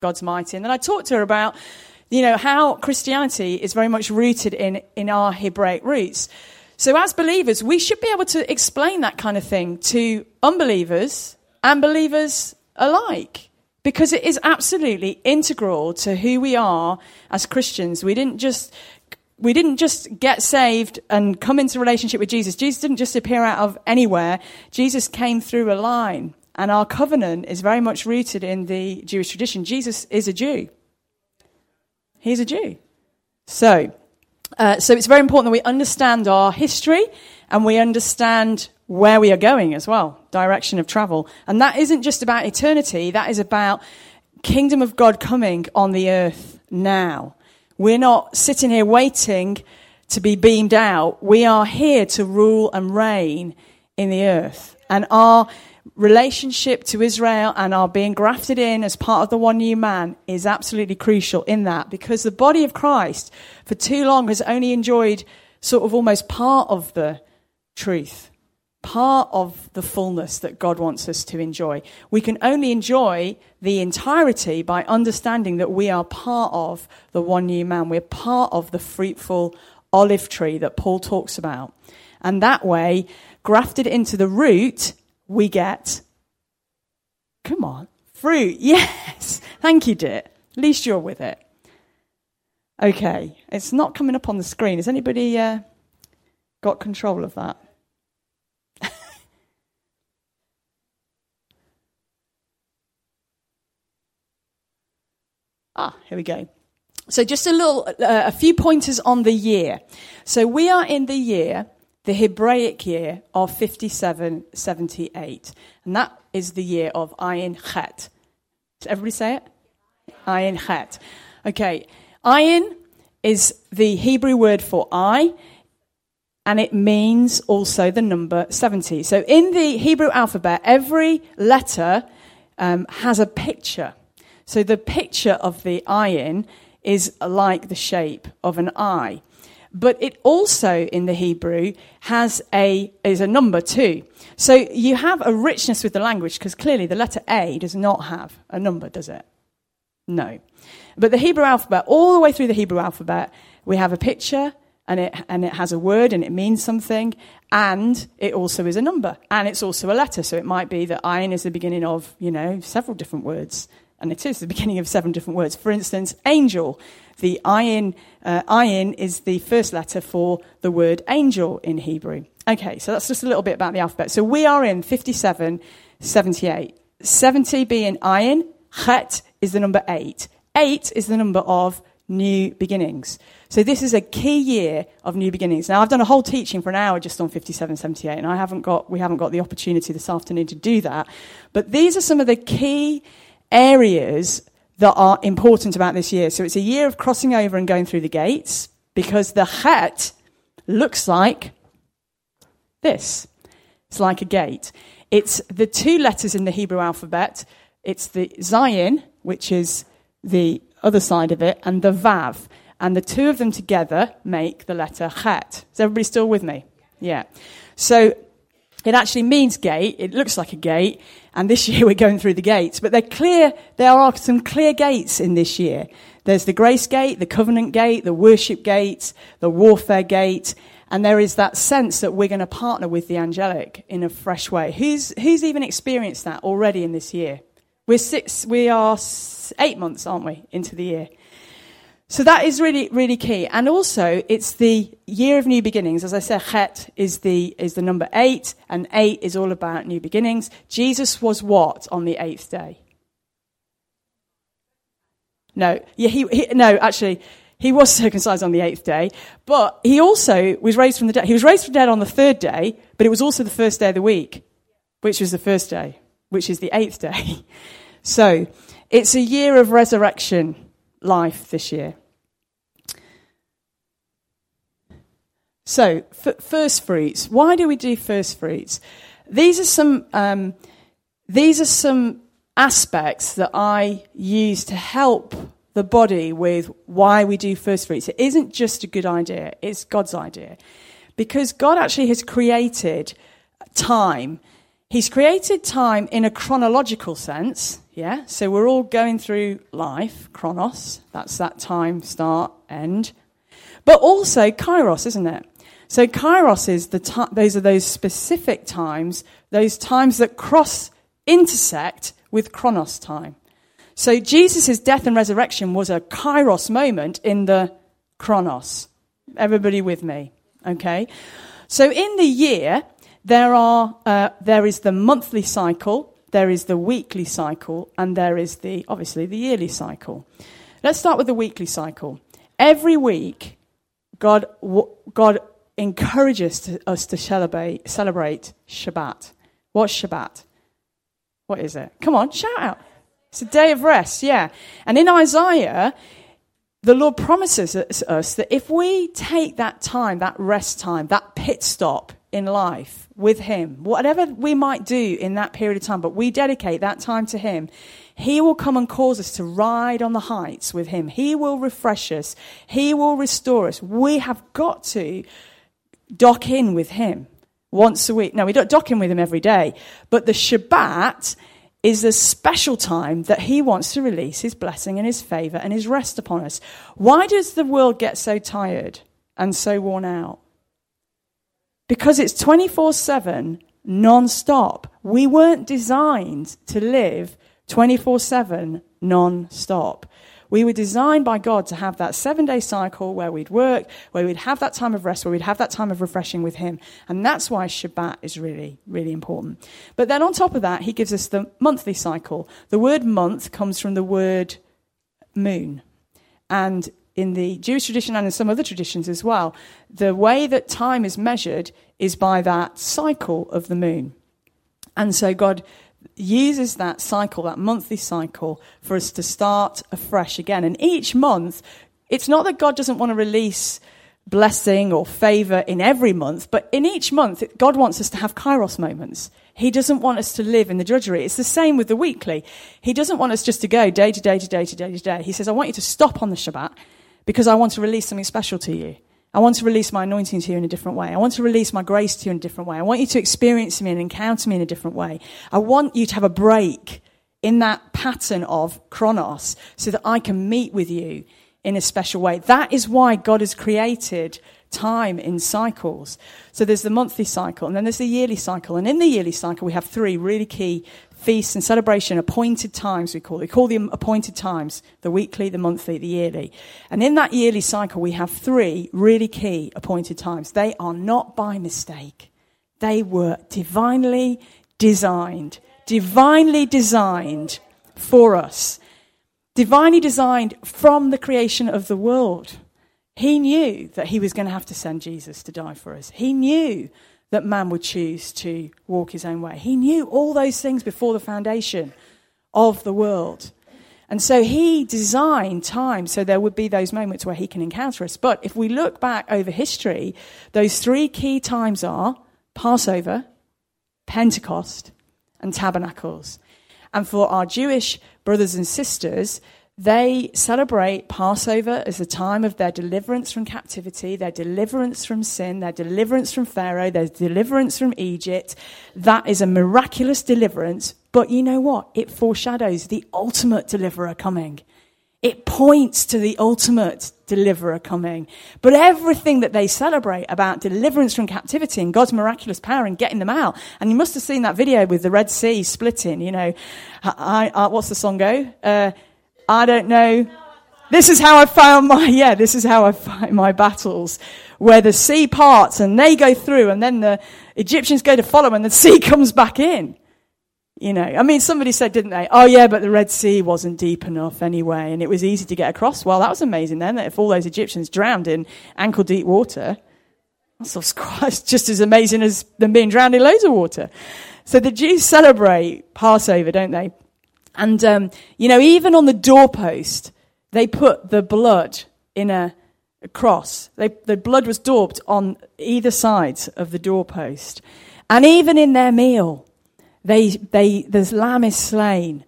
God's mighty. And then I talked to her about, you know, how Christianity is very much rooted in, in our Hebraic roots. So as believers, we should be able to explain that kind of thing to unbelievers and believers alike because it is absolutely integral to who we are as Christians. We didn't just we didn't just get saved and come into relationship with Jesus. Jesus didn't just appear out of anywhere. Jesus came through a line. And our covenant is very much rooted in the Jewish tradition. Jesus is a Jew. He's a Jew. So, uh, so it's very important that we understand our history and we understand where we are going as well, direction of travel. And that isn't just about eternity, that is about kingdom of God coming on the earth now. We're not sitting here waiting to be beamed out. We are here to rule and reign in the earth. And our relationship to Israel and our being grafted in as part of the one new man is absolutely crucial in that because the body of Christ for too long has only enjoyed sort of almost part of the truth, part of the fullness that God wants us to enjoy. We can only enjoy the entirety by understanding that we are part of the one new man. We're part of the fruitful olive tree that Paul talks about. And that way, grafted into the root, we get, come on, fruit. Yes. Thank you, dear. At least you're with it. Okay. It's not coming up on the screen. Has anybody uh, got control of that? ah, here we go. So just a little, uh, a few pointers on the year. So we are in the year the Hebraic year of 5778. And that is the year of Ayin Chet. Does everybody say it? Ayin Chet. Okay. Ayin is the Hebrew word for eye, and it means also the number 70. So in the Hebrew alphabet, every letter um, has a picture. So the picture of the ayin is like the shape of an eye. But it also in the Hebrew has a is a number too. So you have a richness with the language because clearly the letter A does not have a number, does it? No. But the Hebrew alphabet, all the way through the Hebrew alphabet, we have a picture and it, and it has a word and it means something and it also is a number and it's also a letter. So it might be that ayin is the beginning of, you know, several different words and it is the beginning of seven different words. For instance, angel. The ayin, uh, ayin is the first letter for the word angel in Hebrew. Okay, so that's just a little bit about the alphabet. So we are in 57, 78. 70 being ayin, chet is the number eight. Eight is the number of new beginnings. So this is a key year of new beginnings. Now I've done a whole teaching for an hour just on 57, 78, and I haven't got, we haven't got the opportunity this afternoon to do that. But these are some of the key areas that are important about this year. So it's a year of crossing over and going through the gates because the chet looks like this. It's like a gate. It's the two letters in the Hebrew alphabet. It's the Zayin, which is the other side of it, and the Vav. And the two of them together make the letter Chet. Is everybody still with me? Yeah. So it actually means gate. It looks like a gate. And this year we're going through the gates. But they're clear, there are some clear gates in this year. There's the grace gate, the covenant gate, the worship gate, the warfare gate. And there is that sense that we're going to partner with the angelic in a fresh way. Who's, who's even experienced that already in this year? We're six, we are eight months, aren't we, into the year? So that is really, really key. And also, it's the year of new beginnings. As I said, Chet is the, is the number eight, and eight is all about new beginnings. Jesus was what on the eighth day? No, yeah, he, he, no, actually, he was circumcised on the eighth day, but he also was raised from the dead. He was raised from the dead on the third day, but it was also the first day of the week, which was the first day, which is the eighth day. So, it's a year of resurrection life this year. So, first fruits. Why do we do first fruits? These are some. Um, these are some aspects that I use to help the body with why we do first fruits. It isn't just a good idea; it's God's idea, because God actually has created time He's created time in a chronological sense, yeah? So we're all going through life, chronos, that's that time, start, end. But also kairos, isn't it? So kairos is the t- those are those specific times, those times that cross, intersect with chronos time. So Jesus' death and resurrection was a kairos moment in the chronos. Everybody with me? Okay? So in the year, there, are, uh, there is the monthly cycle, there is the weekly cycle, and there is the, obviously, the yearly cycle. Let's start with the weekly cycle. Every week, God, God encourages us to celebrate, celebrate Shabbat. What's Shabbat? What is it? Come on, shout out. It's a day of rest, yeah. And in Isaiah, the Lord promises us that if we take that time, that rest time, that pit stop in life, with Him, whatever we might do in that period of time, but we dedicate that time to Him, He will come and cause us to ride on the heights with Him. He will refresh us, He will restore us. We have got to dock in with Him once a week. Now, we don't dock in with Him every day, but the Shabbat is a special time that he wants to release his blessing and his favor and his rest upon us. Why does the world get so tired and so worn out? Because it's 24 7 non stop. We weren't designed to live 24 7 non stop. We were designed by God to have that seven day cycle where we'd work, where we'd have that time of rest, where we'd have that time of refreshing with Him. And that's why Shabbat is really, really important. But then on top of that, He gives us the monthly cycle. The word month comes from the word moon. And in the Jewish tradition and in some other traditions as well, the way that time is measured is by that cycle of the moon. And so God uses that cycle, that monthly cycle, for us to start afresh again. And each month, it's not that God doesn't want to release blessing or favor in every month, but in each month, God wants us to have kairos moments. He doesn't want us to live in the drudgery. It's the same with the weekly. He doesn't want us just to go day to day to day to day to day. He says, I want you to stop on the Shabbat because I want to release something special to you. I want to release my anointing to you in a different way. I want to release my grace to you in a different way. I want you to experience me and encounter me in a different way. I want you to have a break in that pattern of chronos so that I can meet with you in a special way. That is why God has created time in cycles. So there's the monthly cycle and then there's the yearly cycle. And in the yearly cycle, we have three really key feasts and celebration, appointed times, we call it. We call them appointed times the weekly, the monthly, the yearly. And in that yearly cycle, we have three really key appointed times. They are not by mistake, they were divinely designed. Divinely designed for us. Divinely designed from the creation of the world. He knew that he was going to have to send Jesus to die for us. He knew that man would choose to walk his own way. He knew all those things before the foundation of the world. And so he designed time so there would be those moments where he can encounter us. But if we look back over history, those three key times are Passover, Pentecost, and Tabernacles. And for our Jewish brothers and sisters, they celebrate Passover as the time of their deliverance from captivity, their deliverance from sin, their deliverance from Pharaoh, their deliverance from Egypt. That is a miraculous deliverance. But you know what? It foreshadows the ultimate deliverer coming. It points to the ultimate deliverer coming. But everything that they celebrate about deliverance from captivity and God's miraculous power and getting them out. And you must have seen that video with the Red Sea splitting, you know. I, I, what's the song go? Uh, I don't know. This is how I found my, yeah, this is how I fight my battles. Where the sea parts and they go through and then the Egyptians go to follow and the sea comes back in. You know, I mean, somebody said, didn't they? Oh, yeah, but the Red Sea wasn't deep enough anyway, and it was easy to get across. Well, that was amazing then, that if all those Egyptians drowned in ankle deep water, that's just as amazing as them being drowned in loads of water. So the Jews celebrate Passover, don't they? And, um, you know, even on the doorpost, they put the blood in a, a cross. They, the blood was daubed on either side of the doorpost. And even in their meal, they, they, the lamb is slain.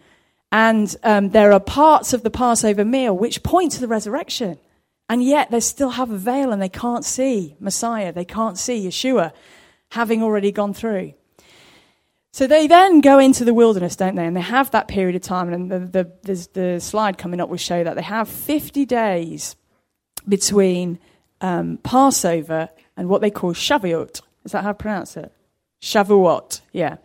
And um, there are parts of the Passover meal which point to the resurrection. And yet they still have a veil and they can't see Messiah. They can't see Yeshua having already gone through. So they then go into the wilderness, don't they? And they have that period of time. And the, the, the, slide coming up will show that they have 50 days between um, Passover and what they call Shavuot. Is that how I pronounce it? Shavuot, yeah,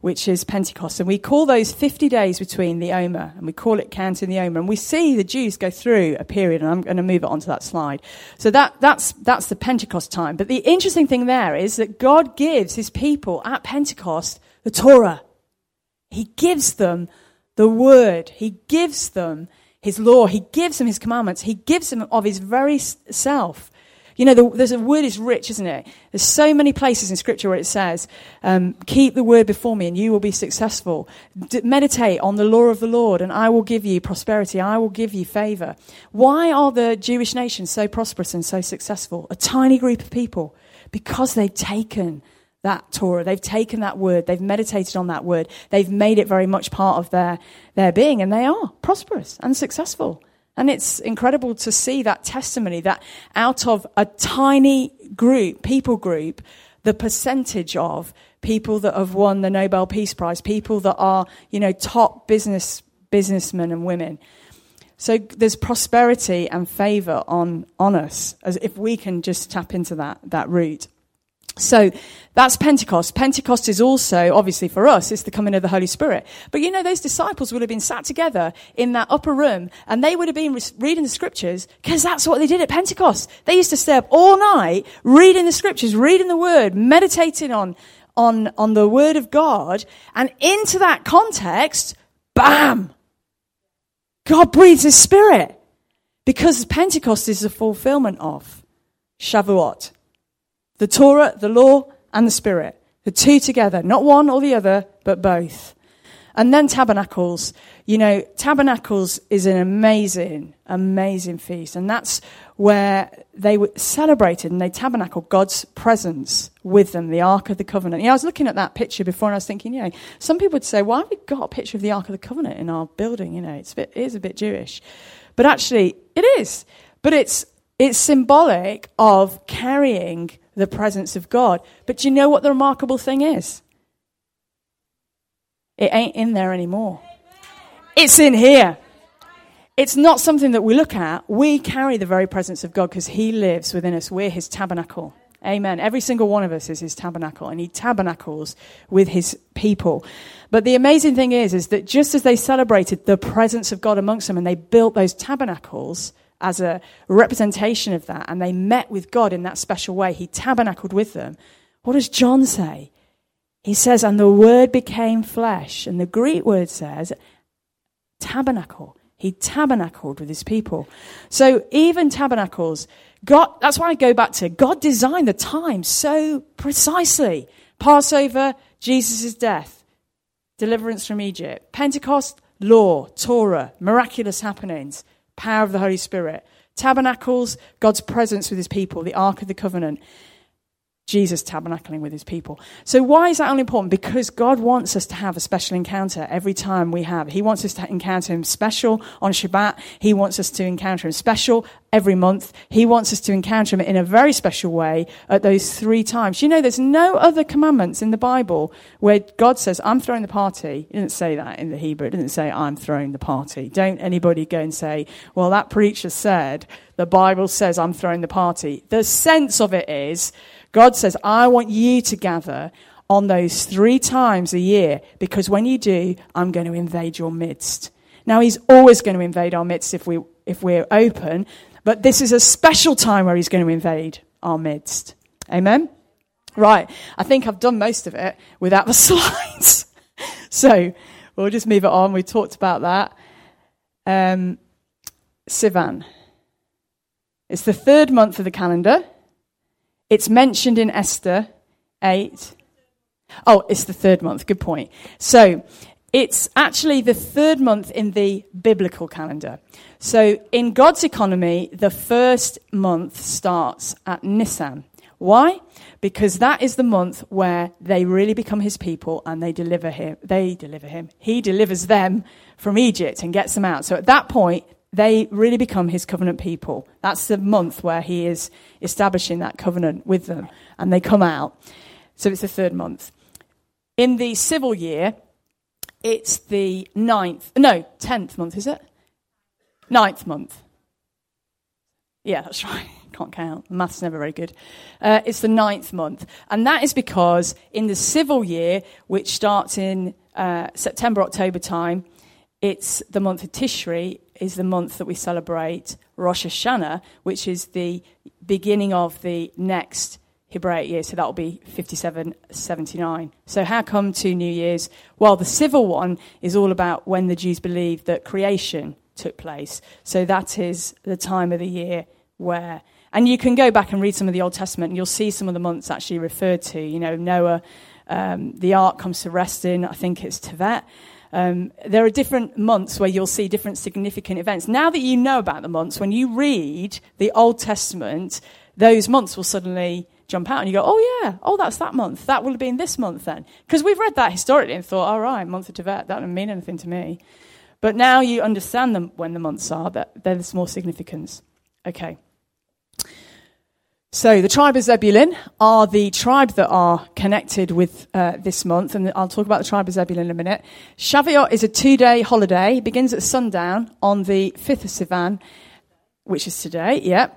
which is Pentecost. And we call those 50 days between the Omer, and we call it counting the Omer. And we see the Jews go through a period, and I'm going to move it onto that slide. So that, that's, that's the Pentecost time. But the interesting thing there is that God gives his people at Pentecost the Torah. He gives them the word. He gives them his law. He gives them his commandments. He gives them of his very self. You know, the, there's a word is rich, isn't it? There's so many places in Scripture where it says, um, "Keep the word before me, and you will be successful." D- meditate on the law of the Lord, and I will give you prosperity. I will give you favor. Why are the Jewish nations so prosperous and so successful? A tiny group of people, because they've taken that Torah. They've taken that word. They've meditated on that word. They've made it very much part of their, their being, and they are prosperous and successful. And it's incredible to see that testimony that out of a tiny group, people group, the percentage of people that have won the Nobel Peace Prize, people that are, you know, top business, businessmen and women. So there's prosperity and favor on, on us as if we can just tap into that, that root. So that's Pentecost. Pentecost is also, obviously for us, it's the coming of the Holy Spirit. But you know, those disciples would have been sat together in that upper room and they would have been reading the scriptures because that's what they did at Pentecost. They used to stay up all night reading the scriptures, reading the word, meditating on, on, on the word of God. And into that context, bam! God breathes his spirit because Pentecost is the fulfillment of Shavuot. The Torah, the law, and the Spirit. The two together, not one or the other, but both. And then tabernacles. You know, tabernacles is an amazing, amazing feast. And that's where they were celebrated and they tabernacled God's presence with them, the Ark of the Covenant. Yeah, I was looking at that picture before and I was thinking, you know, some people would say, why have we got a picture of the Ark of the Covenant in our building? You know, it's a bit, it is a bit Jewish. But actually, it is. But it's, it's symbolic of carrying the presence of God. But do you know what the remarkable thing is? It ain't in there anymore. It's in here. It's not something that we look at. We carry the very presence of God because He lives within us. We're His tabernacle. Amen. Every single one of us is His tabernacle, and He tabernacles with His people. But the amazing thing is, is that just as they celebrated the presence of God amongst them and they built those tabernacles, as a representation of that, and they met with God in that special way. He tabernacled with them. What does John say? He says, and the word became flesh. And the Greek word says, tabernacle. He tabernacled with his people. So even tabernacles, God, that's why I go back to God designed the time so precisely. Passover, Jesus' death, deliverance from Egypt. Pentecost, law, Torah, miraculous happenings power of the Holy Spirit. Tabernacles, God's presence with his people, the Ark of the Covenant. Jesus tabernacling with his people. So why is that only important? Because God wants us to have a special encounter every time we have. He wants us to encounter him special on Shabbat. He wants us to encounter him special every month. He wants us to encounter him in a very special way at those three times. You know, there's no other commandments in the Bible where God says, I'm throwing the party. He didn't say that in the Hebrew. It didn't say, I'm throwing the party. Don't anybody go and say, well, that preacher said, the Bible says I'm throwing the party. The sense of it is, God says, I want you to gather on those three times a year because when you do, I'm going to invade your midst. Now, He's always going to invade our midst if, we, if we're open, but this is a special time where He's going to invade our midst. Amen? Right, I think I've done most of it without the slides. so we'll just move it on. We talked about that. Um, Sivan. It's the third month of the calendar. It's mentioned in Esther 8. Oh, it's the third month. Good point. So it's actually the third month in the biblical calendar. So in God's economy, the first month starts at Nisan. Why? Because that is the month where they really become his people and they deliver him. They deliver him. He delivers them from Egypt and gets them out. So at that point, they really become his covenant people. That's the month where he is establishing that covenant with them, and they come out. So it's the third month. In the civil year, it's the ninth, no, tenth month, is it? Ninth month. Yeah, that's right. Can't count. Math's never very good. Uh, it's the ninth month. And that is because in the civil year, which starts in uh, September, October time, it's the month of Tishri, is the month that we celebrate Rosh Hashanah, which is the beginning of the next Hebraic year. So that will be 5779. So, how come two New Year's? Well, the civil one is all about when the Jews believe that creation took place. So, that is the time of the year where and you can go back and read some of the Old Testament, and you'll see some of the months actually referred to. You know, Noah, um, the ark comes to rest in, I think it's Tevet. Um, there are different months where you'll see different significant events. Now that you know about the months, when you read the Old Testament, those months will suddenly jump out and you go, oh, yeah, oh, that's that month. That will have been this month then. Because we've read that historically and thought, all right, month of Tevet, that doesn't mean anything to me. But now you understand them when the months are, that there's more significance. Okay. So the tribe of Zebulun are the tribe that are connected with uh, this month, and I'll talk about the tribe of Zebulun in a minute. Shavuot is a two-day holiday. It begins at sundown on the 5th of Sivan, which is today, yeah,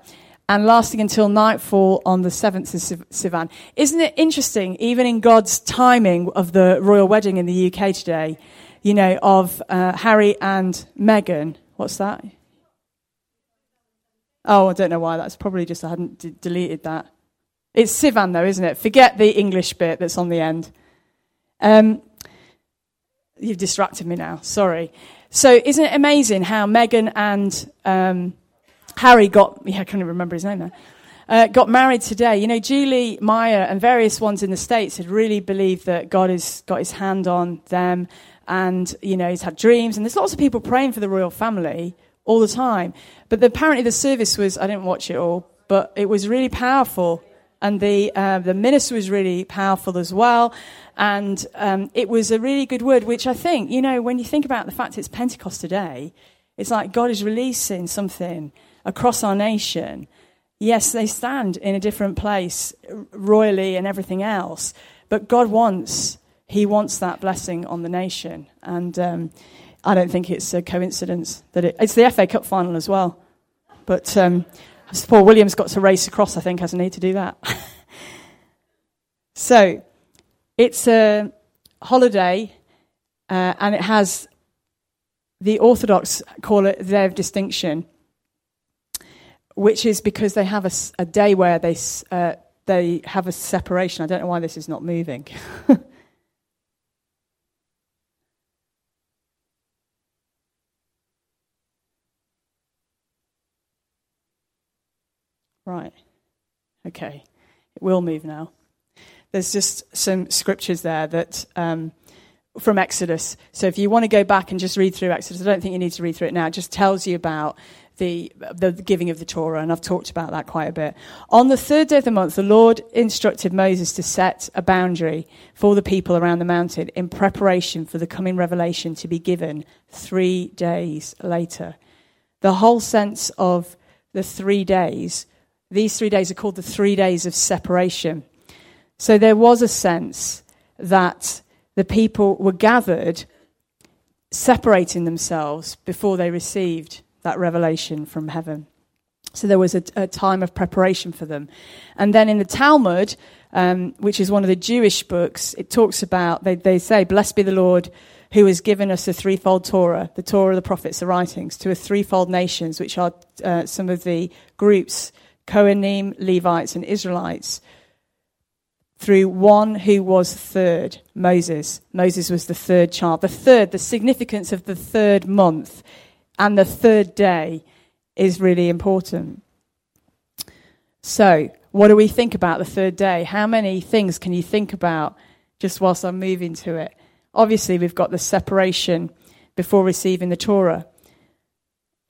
and lasting until nightfall on the 7th of Sivan. Isn't it interesting, even in God's timing of the royal wedding in the UK today, you know, of uh, Harry and Meghan, what's that? Oh, I don't know why. That's probably just I hadn't d- deleted that. It's Sivan, though, isn't it? Forget the English bit that's on the end. Um, you've distracted me now. Sorry. So, isn't it amazing how Meghan and um, Harry got, yeah, I can't remember his name now, uh, got married today? You know, Julie Meyer and various ones in the States had really believed that God has got his hand on them and, you know, he's had dreams. And there's lots of people praying for the royal family all the time. But the, apparently the service was, I didn't watch it all, but it was really powerful. And the, uh, the minister was really powerful as well. And um, it was a really good word, which I think, you know, when you think about the fact it's Pentecost today, it's like God is releasing something across our nation. Yes, they stand in a different place royally and everything else, but God wants, He wants that blessing on the nation. And um, I don't think it's a coincidence that it, it's the FA Cup final as well. But um, Paul Williams got to race across, I think, hasn't he, to do that? so it's a holiday, uh, and it has the Orthodox call it their distinction, which is because they have a, a day where they, uh, they have a separation. I don't know why this is not moving. Right. Okay. It will move now. There's just some scriptures there that um, from Exodus. So if you want to go back and just read through Exodus, I don't think you need to read through it now. It just tells you about the, the giving of the Torah, and I've talked about that quite a bit. On the third day of the month, the Lord instructed Moses to set a boundary for the people around the mountain in preparation for the coming revelation to be given three days later. The whole sense of the three days these three days are called the three days of separation. So there was a sense that the people were gathered, separating themselves before they received that revelation from heaven. So there was a, a time of preparation for them. And then in the Talmud, um, which is one of the Jewish books, it talks about, they, they say, Blessed be the Lord who has given us a threefold Torah, the Torah, the prophets, the writings, to a threefold nations, which are uh, some of the groups Kohanim, Levites, and Israelites through one who was third, Moses. Moses was the third child. The third, the significance of the third month and the third day is really important. So, what do we think about the third day? How many things can you think about just whilst I'm moving to it? Obviously, we've got the separation before receiving the Torah,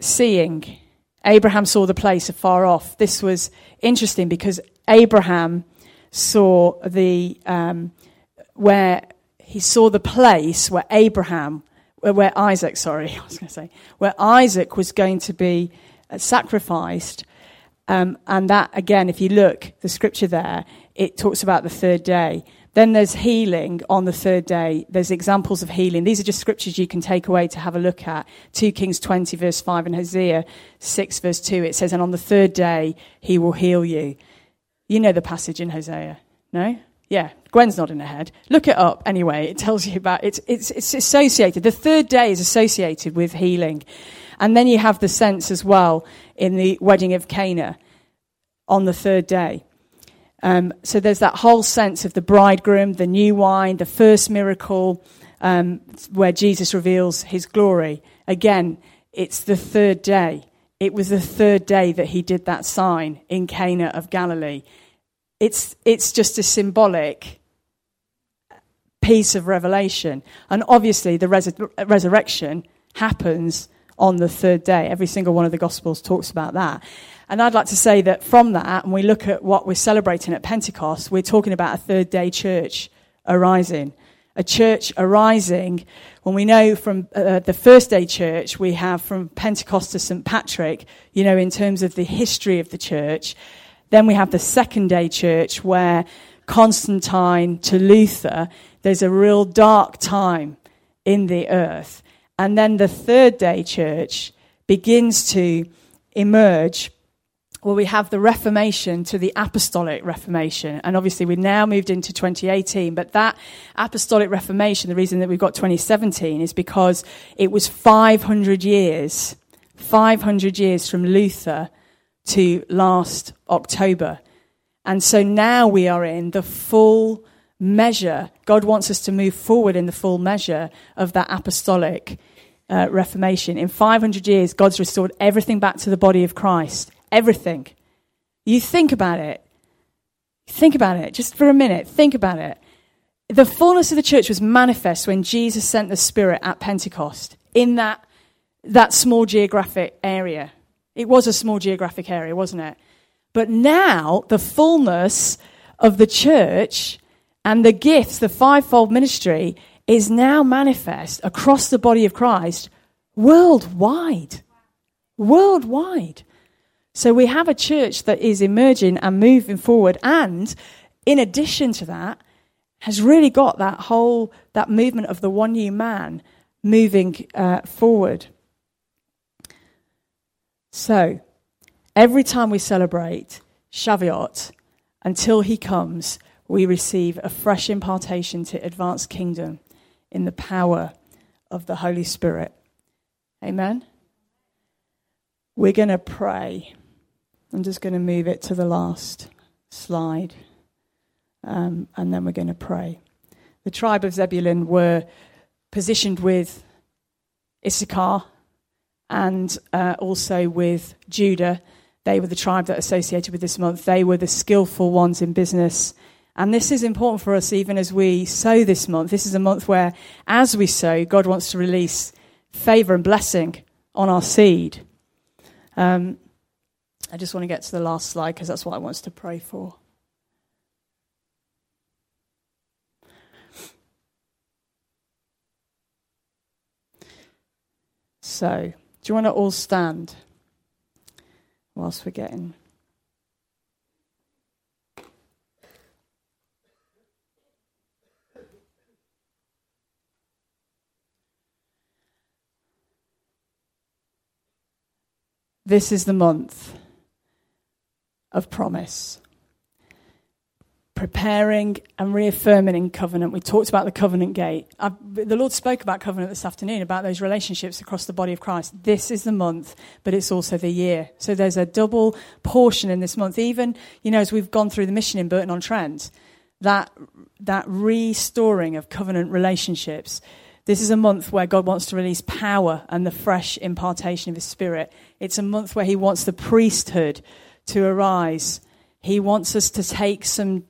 seeing, Abraham saw the place afar off. This was interesting because Abraham saw the um, where he saw the place where Abraham, where Isaac, sorry, I was going to say, where Isaac was going to be uh, sacrificed. Um, and that, again, if you look, the scripture there, it talks about the third day. Then there's healing on the third day. There's examples of healing. These are just scriptures you can take away to have a look at. 2 Kings 20, verse 5, and Hosea 6, verse 2. It says, And on the third day, he will heal you. You know the passage in Hosea, no? Yeah, Gwen's nodding her head. Look it up anyway. It tells you about it's it's it's associated. The third day is associated with healing. And then you have the sense as well in the wedding of Cana on the third day. Um, so there's that whole sense of the bridegroom, the new wine, the first miracle um, where Jesus reveals his glory. Again, it's the third day. It was the third day that he did that sign in Cana of Galilee. It's, it's just a symbolic piece of revelation. And obviously, the resurrection happens on the third day. Every single one of the Gospels talks about that. And I'd like to say that from that, when we look at what we're celebrating at Pentecost, we're talking about a third day church arising. A church arising when we know from uh, the first day church, we have from Pentecost to St. Patrick, you know, in terms of the history of the church. Then we have the second day church where Constantine to Luther, there's a real dark time in the earth. And then the third day church begins to emerge well, we have the Reformation to the Apostolic Reformation. And obviously, we've now moved into 2018. But that Apostolic Reformation, the reason that we've got 2017 is because it was 500 years, 500 years from Luther to last October. And so now we are in the full measure. God wants us to move forward in the full measure of that apostolic uh, reformation. In 500 years, God's restored everything back to the body of Christ. Everything. You think about it. Think about it. Just for a minute. Think about it. The fullness of the church was manifest when Jesus sent the Spirit at Pentecost in that, that small geographic area. It was a small geographic area, wasn't it? But now, the fullness of the church and the gifts, the fivefold ministry, is now manifest across the body of Christ worldwide. Worldwide. So we have a church that is emerging and moving forward, and in addition to that, has really got that whole that movement of the one new man moving uh, forward. So every time we celebrate Shavuot, until he comes, we receive a fresh impartation to advance kingdom in the power of the Holy Spirit. Amen. We're going to pray. I'm just going to move it to the last slide. Um, and then we're going to pray. The tribe of Zebulun were positioned with Issachar and uh, also with Judah. They were the tribe that associated with this month. They were the skillful ones in business. And this is important for us even as we sow this month. This is a month where, as we sow, God wants to release favor and blessing on our seed. Um, I just want to get to the last slide because that's what I want to pray for. So, do you want to all stand whilst we're getting. This is the month of promise. Preparing and reaffirming in covenant. We talked about the covenant gate. I've, the Lord spoke about covenant this afternoon, about those relationships across the body of Christ. This is the month, but it's also the year. So there's a double portion in this month. Even, you know, as we've gone through the mission in Burton on Trent, that, that restoring of covenant relationships. This is a month where God wants to release power and the fresh impartation of His Spirit. It's a month where He wants the priesthood to arise. He wants us to take some,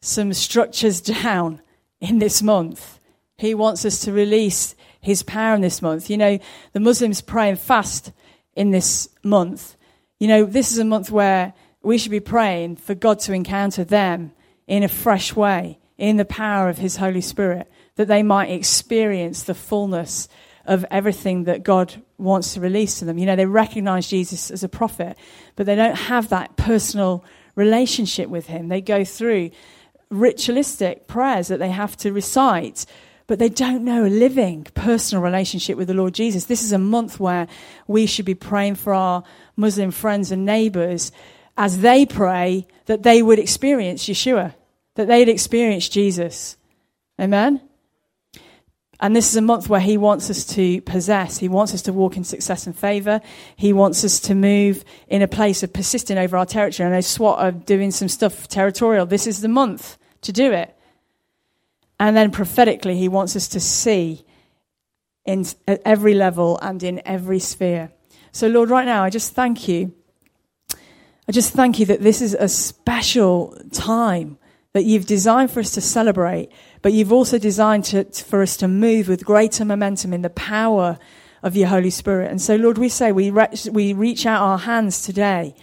some structures down in this month. He wants us to release his power in this month. You know, the Muslims pray and fast in this month. You know, this is a month where we should be praying for God to encounter them in a fresh way, in the power of his Holy Spirit, that they might experience the fullness of everything that God wants to release to them. You know, they recognize Jesus as a prophet, but they don't have that personal relationship with him. They go through ritualistic prayers that they have to recite, but they don't know a living personal relationship with the Lord Jesus. This is a month where we should be praying for our Muslim friends and neighbors as they pray that they would experience Yeshua, that they'd experience Jesus. Amen? And this is a month where he wants us to possess. He wants us to walk in success and favor. He wants us to move in a place of persisting over our territory. I know SWAT are doing some stuff territorial. This is the month to do it. And then prophetically, he wants us to see in, at every level and in every sphere. So, Lord, right now, I just thank you. I just thank you that this is a special time that you've designed for us to celebrate, but you've also designed to, for us to move with greater momentum in the power of your Holy Spirit. And so, Lord, we say we, re- we reach out our hands today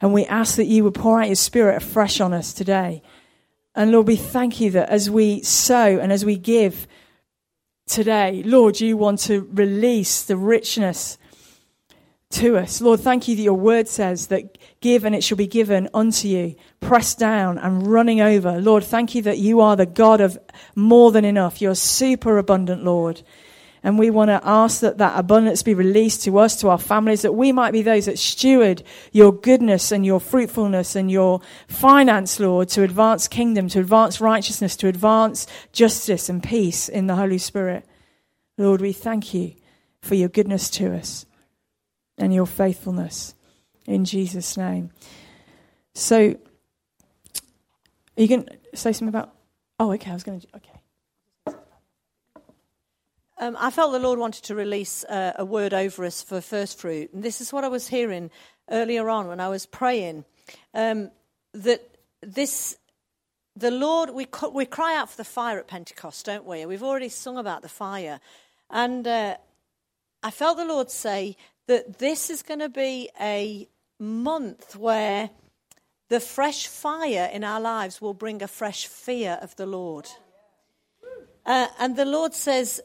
and we ask that you would pour out your Spirit afresh on us today. And Lord, we thank you that as we sow and as we give today, Lord, you want to release the richness to us. Lord, thank you that your word says that give and it shall be given unto you, pressed down and running over. Lord, thank you that you are the God of more than enough. You're super abundant, Lord. And we want to ask that that abundance be released to us, to our families, that we might be those that steward your goodness and your fruitfulness and your finance, Lord, to advance kingdom, to advance righteousness, to advance justice and peace in the Holy Spirit. Lord, we thank you for your goodness to us and your faithfulness in Jesus' name. So, are you to say something about? Oh, okay. I was going to. Okay. Um, I felt the Lord wanted to release uh, a word over us for first fruit. And this is what I was hearing earlier on when I was praying. Um, that this, the Lord, we, we cry out for the fire at Pentecost, don't we? We've already sung about the fire. And uh, I felt the Lord say that this is going to be a month where the fresh fire in our lives will bring a fresh fear of the Lord. Uh, and the Lord says,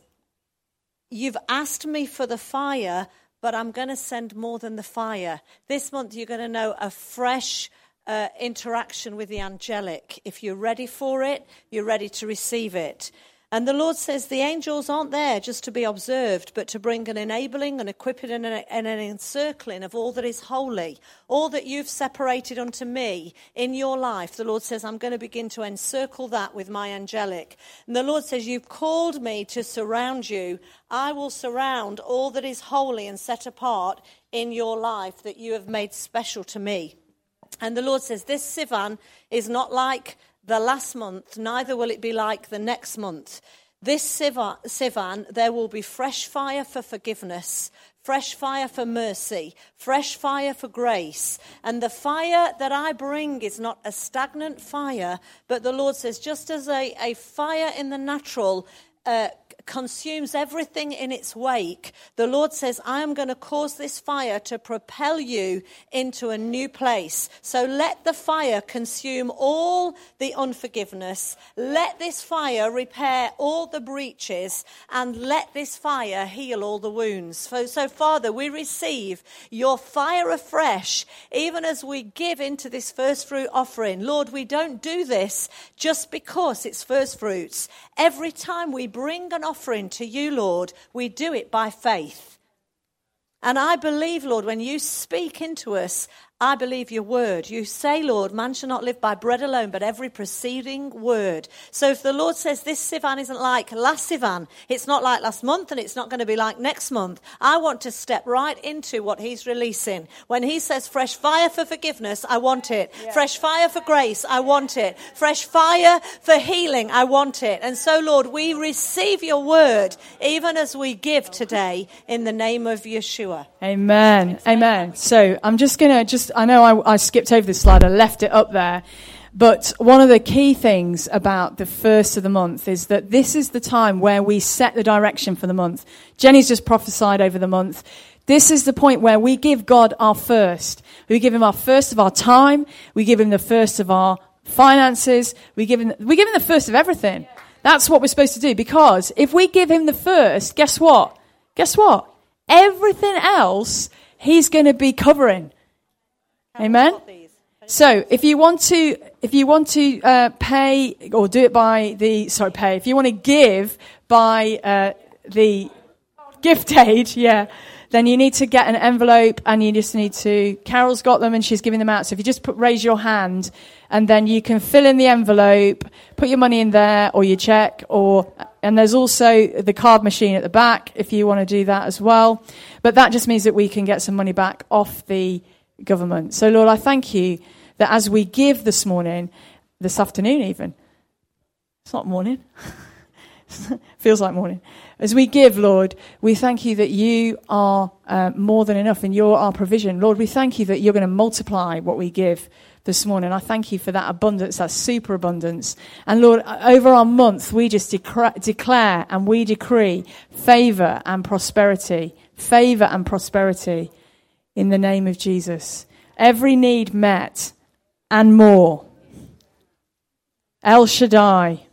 You've asked me for the fire, but I'm going to send more than the fire. This month, you're going to know a fresh uh, interaction with the angelic. If you're ready for it, you're ready to receive it. And the Lord says the angels aren't there just to be observed, but to bring an enabling, an equipping, and an, encircling of all that is holy, all that you've separated unto me in your life. The Lord says, I'm going to begin to encircle that with my angelic. And the Lord says, You've called me to surround you. I will surround all that is holy and set apart in your life that you have made special to me. And the Lord says, This Sivan is not like the last month, neither will it be like the next month. This Sivan, there will be fresh fire for forgiveness, fresh fire for mercy, fresh fire for grace. And the fire that I bring is not a stagnant fire, but the Lord says, just as a, a fire in the natural uh, consumes everything in its wake, the Lord says, I am going to cause this fire to propel you into a new place. So let the fire consume all the unforgiveness. Let this fire repair all the breaches and let this fire heal all the wounds. So, so Father, we receive your fire afresh, even as we give into this first fruit offering. Lord, we don't do this just because it's first fruits. Every time we bring an offering to you, Lord, we do it by faith. And I believe, Lord, when you speak into us, I believe your word. You say, Lord, man shall not live by bread alone, but every preceding word. So if the Lord says this Sivan isn't like last Sivan, it's not like last month, and it's not going to be like next month, I want to step right into what He's releasing. When He says fresh fire for forgiveness, I want it. Yeah. Fresh fire for grace, I want it. Fresh fire for healing, I want it. And so, Lord, we receive your word even as we give today in the name of Yeshua. Amen. Amen. So I'm just going to just I know I, I skipped over this slide, I left it up there. But one of the key things about the first of the month is that this is the time where we set the direction for the month. Jenny's just prophesied over the month. This is the point where we give God our first. We give him our first of our time. We give him the first of our finances. We give him, we give him the first of everything. That's what we're supposed to do because if we give him the first, guess what? Guess what? Everything else he's going to be covering. Amen? So, if you want to, if you want to uh, pay or do it by the sorry, pay. If you want to give by uh, the gift aid, yeah, then you need to get an envelope and you just need to. Carol's got them and she's giving them out. So if you just put, raise your hand and then you can fill in the envelope, put your money in there or your check or and there's also the card machine at the back if you want to do that as well. But that just means that we can get some money back off the government. So Lord, I thank you that as we give this morning, this afternoon even, it's not morning. Feels like morning. As we give, Lord, we thank you that you are uh, more than enough and you're our provision. Lord, we thank you that you're going to multiply what we give this morning. I thank you for that abundance, that superabundance. And Lord, over our month, we just decra- declare and we decree favor and prosperity, favor and prosperity in the name of Jesus. Every need met and more. El Shaddai